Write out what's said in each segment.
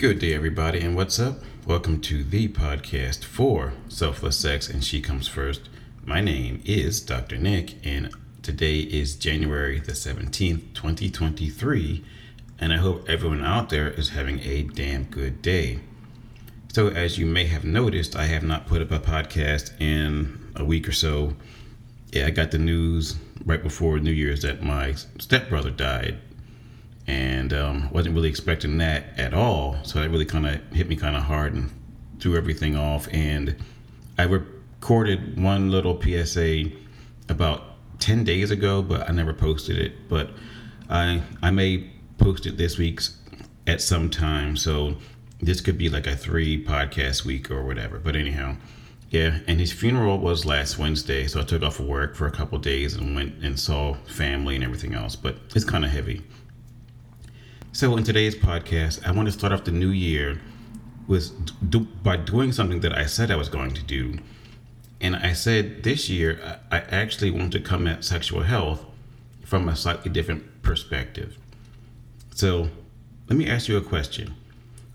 Good day, everybody, and what's up? Welcome to the podcast for Selfless Sex and She Comes First. My name is Dr. Nick, and today is January the 17th, 2023, and I hope everyone out there is having a damn good day. So, as you may have noticed, I have not put up a podcast in a week or so. Yeah, I got the news right before New Year's that my stepbrother died and um, wasn't really expecting that at all. So that really kind of hit me kind of hard and threw everything off. And I recorded one little PSA about 10 days ago, but I never posted it. But I I may post it this week at some time. So this could be like a three podcast week or whatever. But anyhow, yeah. And his funeral was last Wednesday, so I took off of work for a couple days and went and saw family and everything else. But it's kind of heavy. So, in today's podcast, I want to start off the new year with do, by doing something that I said I was going to do. And I said this year, I, I actually want to come at sexual health from a slightly different perspective. So, let me ask you a question.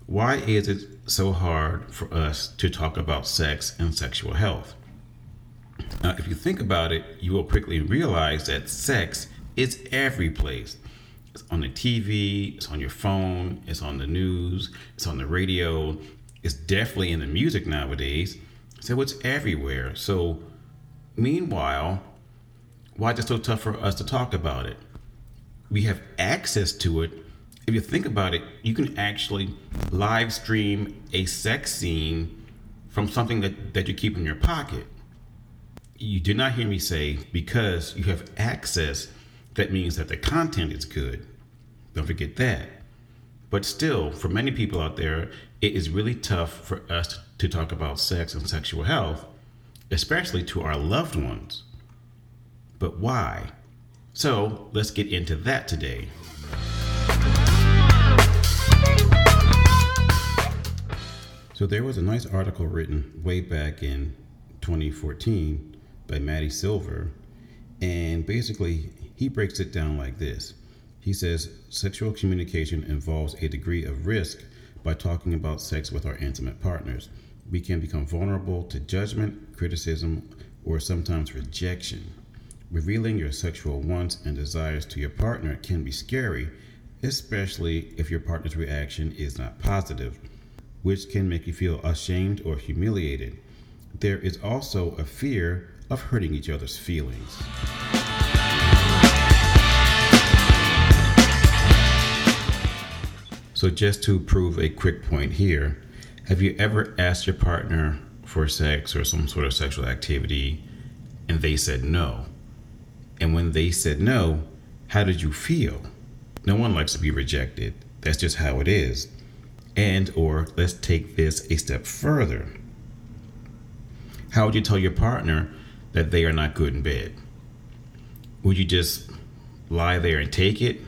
Why is it so hard for us to talk about sex and sexual health? Now, if you think about it, you will quickly realize that sex is every place it's on the TV, it's on your phone, it's on the news, it's on the radio, it's definitely in the music nowadays. So it's everywhere. So, meanwhile, why is it so tough for us to talk about it? We have access to it. If you think about it, you can actually live stream a sex scene from something that, that you keep in your pocket. You did not hear me say because you have access that means that the content is good. Don't forget that. But still, for many people out there, it is really tough for us to talk about sex and sexual health, especially to our loved ones. But why? So let's get into that today. So there was a nice article written way back in 2014 by Matty Silver, and basically he breaks it down like this. He says sexual communication involves a degree of risk by talking about sex with our intimate partners. We can become vulnerable to judgment, criticism, or sometimes rejection. Revealing your sexual wants and desires to your partner can be scary, especially if your partner's reaction is not positive, which can make you feel ashamed or humiliated. There is also a fear of hurting each other's feelings. So, just to prove a quick point here, have you ever asked your partner for sex or some sort of sexual activity and they said no? And when they said no, how did you feel? No one likes to be rejected. That's just how it is. And or let's take this a step further. How would you tell your partner that they are not good in bed? Would you just lie there and take it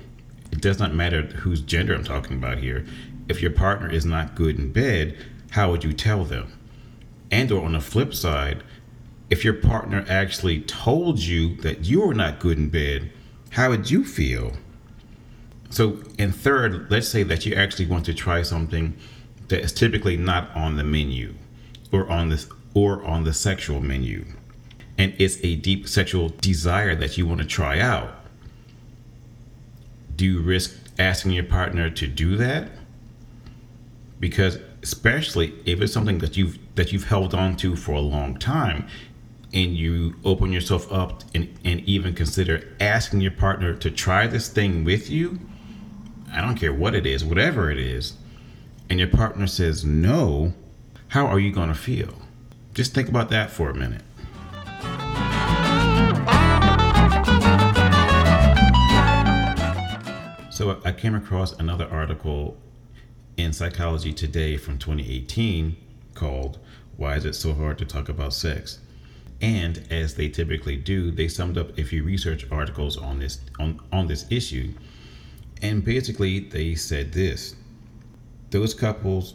it does not matter whose gender I'm talking about here. If your partner is not good in bed, how would you tell them? And or on the flip side, if your partner actually told you that you were not good in bed, how would you feel? So, and third, let's say that you actually want to try something that is typically not on the menu or on this or on the sexual menu. And it's a deep sexual desire that you want to try out do you risk asking your partner to do that? Because especially if it's something that you've that you've held on to for a long time and you open yourself up and, and even consider asking your partner to try this thing with you, I don't care what it is, whatever it is, and your partner says no, how are you going to feel? Just think about that for a minute. I came across another article in Psychology Today from 2018 called Why is it so hard to talk about sex? And as they typically do, they summed up a few research articles on this on, on this issue. And basically they said this. Those couples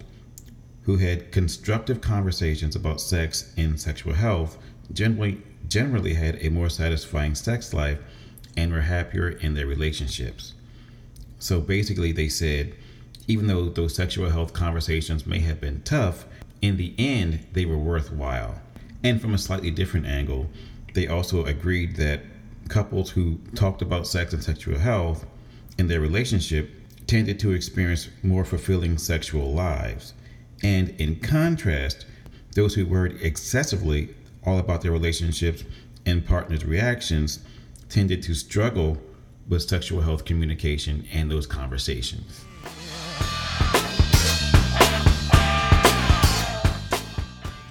who had constructive conversations about sex and sexual health generally generally had a more satisfying sex life and were happier in their relationships. So basically, they said even though those sexual health conversations may have been tough, in the end, they were worthwhile. And from a slightly different angle, they also agreed that couples who talked about sex and sexual health in their relationship tended to experience more fulfilling sexual lives. And in contrast, those who worried excessively all about their relationships and partners' reactions tended to struggle with sexual health communication and those conversations.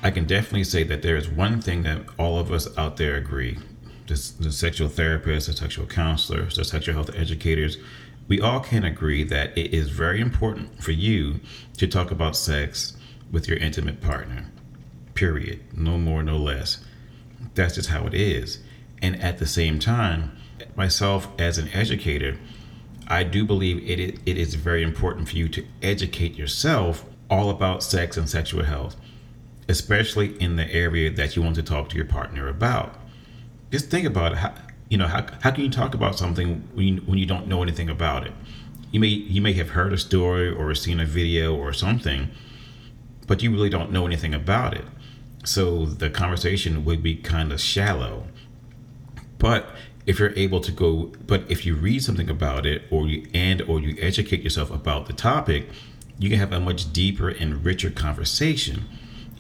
I can definitely say that there is one thing that all of us out there agree the, the sexual therapists, the sexual counselors, the sexual health educators, we all can agree that it is very important for you to talk about sex with your intimate partner. Period. No more, no less. That's just how it is. And at the same time, myself as an educator, I do believe it, it is very important for you to educate yourself all about sex and sexual health, especially in the area that you want to talk to your partner about. Just think about. How, you know, how, how can you talk about something when you, when you don't know anything about it? You may you may have heard a story or seen a video or something, but you really don't know anything about it. So the conversation would be kind of shallow. But if you're able to go but if you read something about it or you and or you educate yourself about the topic you can have a much deeper and richer conversation.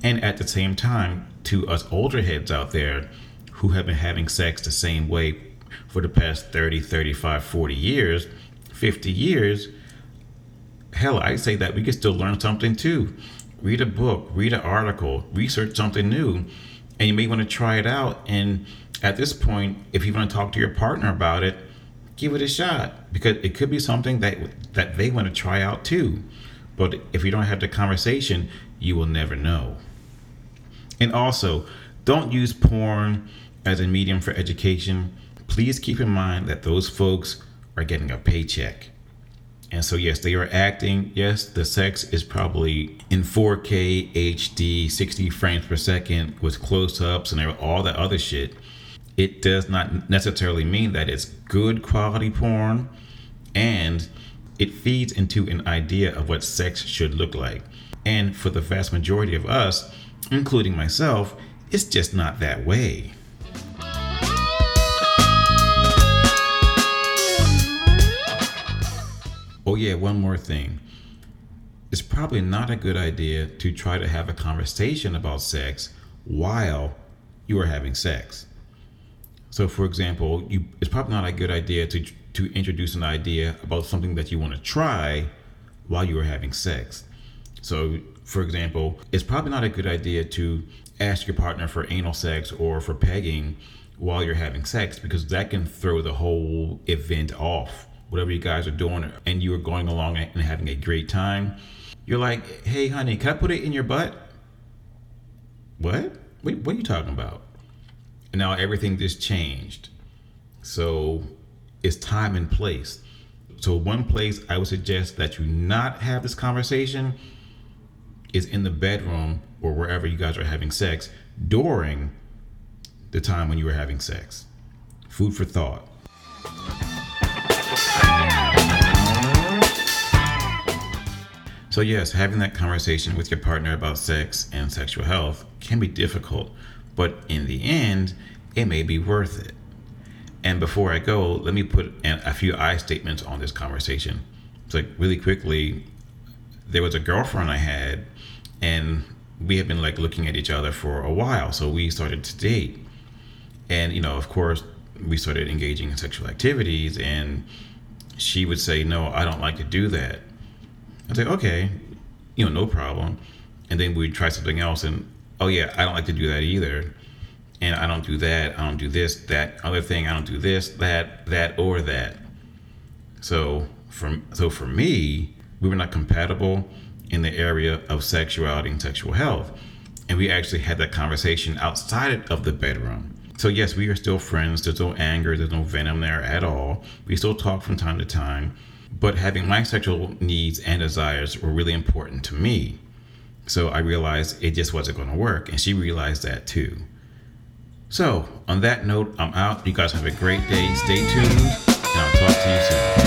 And at the same time to us older heads out there who have been having sex the same way for the past 30 35 40 years 50 years hell i say that we can still learn something too. Read a book read an article research something new and you may want to try it out and at this point, if you want to talk to your partner about it, give it a shot because it could be something that that they want to try out too. But if you don't have the conversation, you will never know. And also, don't use porn as a medium for education. Please keep in mind that those folks are getting a paycheck. And so, yes, they are acting. Yes, the sex is probably in 4K HD, 60 frames per second with close ups and all that other shit it does not necessarily mean that it's good quality porn and it feeds into an idea of what sex should look like. And for the vast majority of us, including myself, it's just not that way. Oh, yeah, one more thing. It's probably not a good idea to try to have a conversation about sex while you are having sex. So, for example, you, it's probably not a good idea to to introduce an idea about something that you want to try while you are having sex. So, for example, it's probably not a good idea to ask your partner for anal sex or for pegging while you're having sex because that can throw the whole event off. Whatever you guys are doing, and you are going along and having a great time, you're like, "Hey, honey, can I put it in your butt?" What? Wait, what are you talking about? And now everything just changed. So it's time and place. So one place I would suggest that you not have this conversation is in the bedroom or wherever you guys are having sex during the time when you were having sex. Food for thought. So, yes, having that conversation with your partner about sex and sexual health can be difficult, but in the end, it may be worth it. And before I go, let me put a few I statements on this conversation. It's like really quickly, there was a girlfriend I had, and we had been like looking at each other for a while. So we started to date. And, you know, of course, we started engaging in sexual activities, and she would say, No, I don't like to do that. I'd say, Okay, you know, no problem. And then we'd try something else, and oh, yeah, I don't like to do that either and I don't do that, I don't do this, that other thing, I don't do this, that, that, or that. So for so for me, we were not compatible in the area of sexuality and sexual health. And we actually had that conversation outside of the bedroom. So yes, we are still friends. There's no anger, there's no venom there at all. We still talk from time to time. But having my sexual needs and desires were really important to me. So I realized it just wasn't going to work. And she realized that too. So, on that note, I'm out. You guys have a great day. Stay tuned, and I'll talk to you soon.